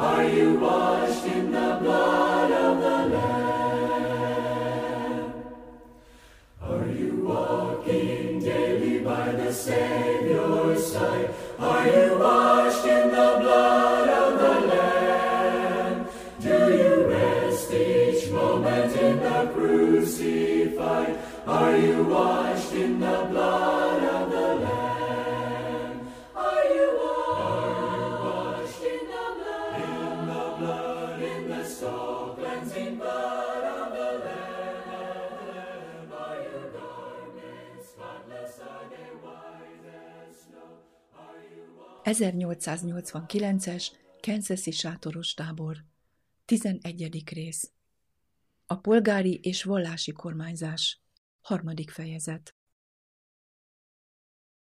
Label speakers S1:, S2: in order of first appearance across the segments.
S1: Are you washed in the blood of the Lamb? Are you walking daily by the Savior's side? Are you washed in the blood of the Lamb? Do you rest each moment in the crucified? Are you washed in the blood
S2: 1889-es Kansasi sátoros tábor. 11. rész. A polgári és vallási kormányzás. Harmadik fejezet.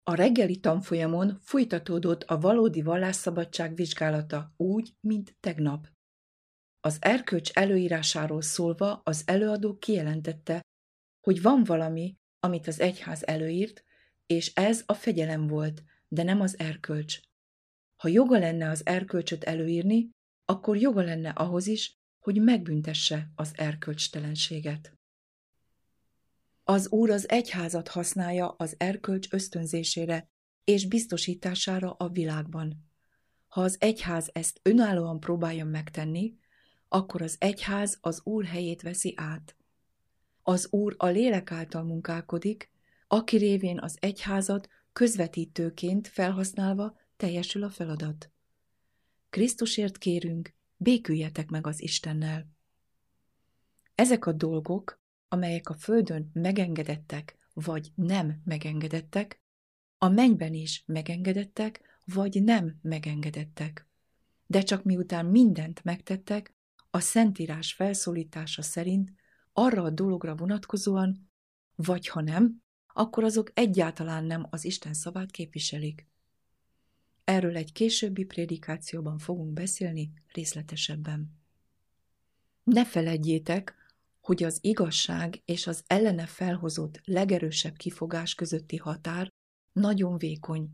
S2: A reggeli tanfolyamon folytatódott a valódi vallásszabadság vizsgálata úgy, mint tegnap. Az erkölcs előírásáról szólva az előadó kijelentette, hogy van valami, amit az egyház előírt, és ez a fegyelem volt, de nem az erkölcs. Ha joga lenne az erkölcsöt előírni, akkor joga lenne ahhoz is, hogy megbüntesse az erkölcstelenséget. Az Úr az egyházat használja az erkölcs ösztönzésére és biztosítására a világban. Ha az egyház ezt önállóan próbálja megtenni, akkor az egyház az Úr helyét veszi át. Az Úr a lélek által munkálkodik, aki révén az egyházat közvetítőként felhasználva teljesül a feladat. Krisztusért kérünk, béküljetek meg az Istennel. Ezek a dolgok, amelyek a földön megengedettek, vagy nem megengedettek, a mennyben is megengedettek, vagy nem megengedettek. De csak miután mindent megtettek, a Szentírás felszólítása szerint arra a dologra vonatkozóan, vagy ha nem, akkor azok egyáltalán nem az Isten szavát képviselik. Erről egy későbbi prédikációban fogunk beszélni részletesebben. Ne feledjétek, hogy az igazság és az ellene felhozott legerősebb kifogás közötti határ nagyon vékony,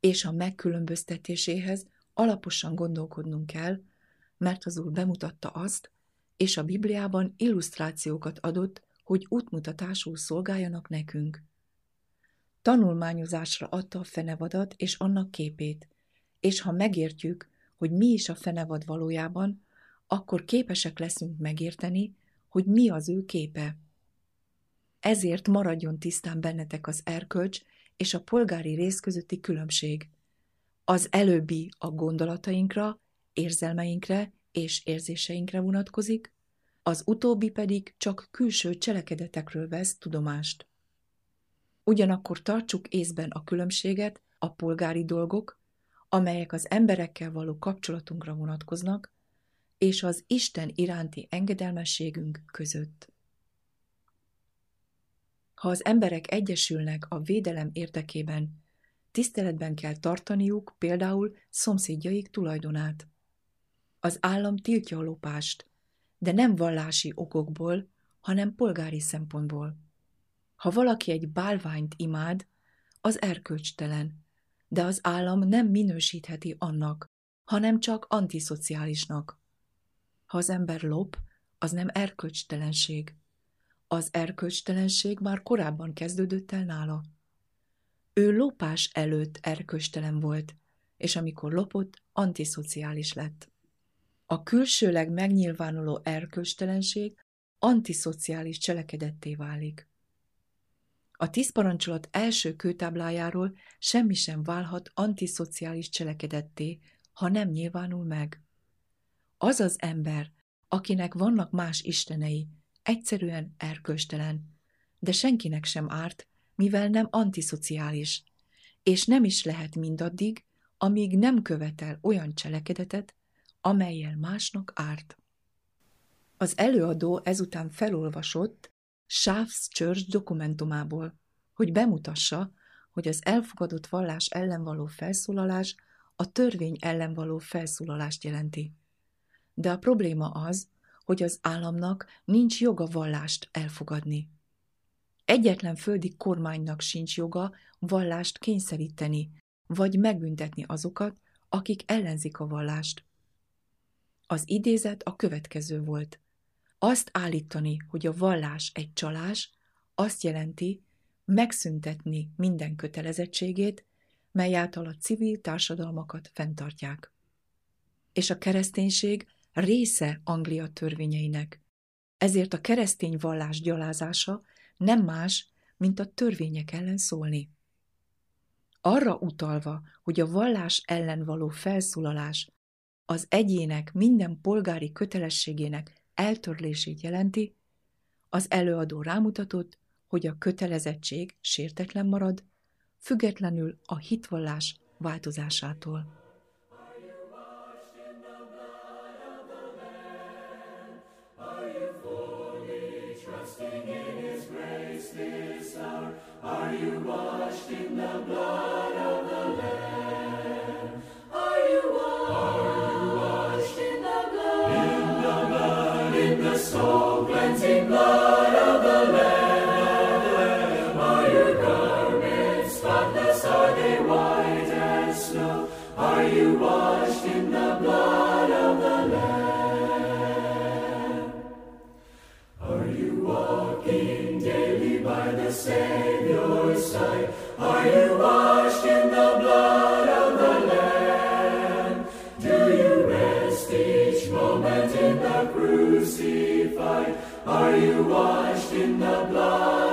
S2: és a megkülönböztetéséhez alaposan gondolkodnunk kell, mert az Úr bemutatta azt, és a Bibliában illusztrációkat adott, hogy útmutatásul szolgáljanak nekünk. Tanulmányozásra adta a fenevadat és annak képét, és ha megértjük, hogy mi is a fenevad valójában, akkor képesek leszünk megérteni, hogy mi az ő képe. Ezért maradjon tisztán bennetek az erkölcs és a polgári rész közötti különbség. Az előbbi a gondolatainkra, érzelmeinkre és érzéseinkre vonatkozik, az utóbbi pedig csak külső cselekedetekről vesz tudomást. Ugyanakkor tartsuk észben a különbséget a polgári dolgok, amelyek az emberekkel való kapcsolatunkra vonatkoznak, és az Isten iránti engedelmességünk között. Ha az emberek egyesülnek a védelem érdekében, tiszteletben kell tartaniuk például szomszédjaik tulajdonát. Az állam tiltja a lopást, de nem vallási okokból, hanem polgári szempontból. Ha valaki egy bálványt imád, az erkölcstelen, de az állam nem minősítheti annak, hanem csak antiszociálisnak. Ha az ember lop, az nem erkölcstelenség. Az erkölcstelenség már korábban kezdődött el nála. Ő lopás előtt erkölcstelen volt, és amikor lopott, antiszociális lett. A külsőleg megnyilvánuló erkölcstelenség antiszociális cselekedetté válik. A tíz parancsolat első kőtáblájáról semmi sem válhat antiszociális cselekedetté, ha nem nyilvánul meg. Az az ember, akinek vannak más istenei, egyszerűen erkölcstelen, de senkinek sem árt, mivel nem antiszociális, és nem is lehet mindaddig, amíg nem követel olyan cselekedetet, amelyel másnak árt. Az előadó ezután felolvasott Shafts Church dokumentumából, hogy bemutassa, hogy az elfogadott vallás ellen való felszólalás a törvény ellen való felszólalást jelenti. De a probléma az, hogy az államnak nincs joga vallást elfogadni. Egyetlen földi kormánynak sincs joga vallást kényszeríteni, vagy megbüntetni azokat, akik ellenzik a vallást. Az idézet a következő volt. Azt állítani, hogy a vallás egy csalás, azt jelenti, megszüntetni minden kötelezettségét, mely által a civil társadalmakat fenntartják. És a kereszténység része Anglia törvényeinek. Ezért a keresztény vallás gyalázása nem más, mint a törvények ellen szólni. Arra utalva, hogy a vallás ellen való felszólalás az egyének minden polgári kötelességének eltörlését jelenti, az előadó rámutatott, hogy a kötelezettség sértetlen marad, függetlenül a hitvallás változásától. Are you washed in the blood of the Lamb? Are you walking daily by the Savior's side? Are you washed in the blood of the Lamb? Do you rest each moment in the crucified? Are you washed in the blood?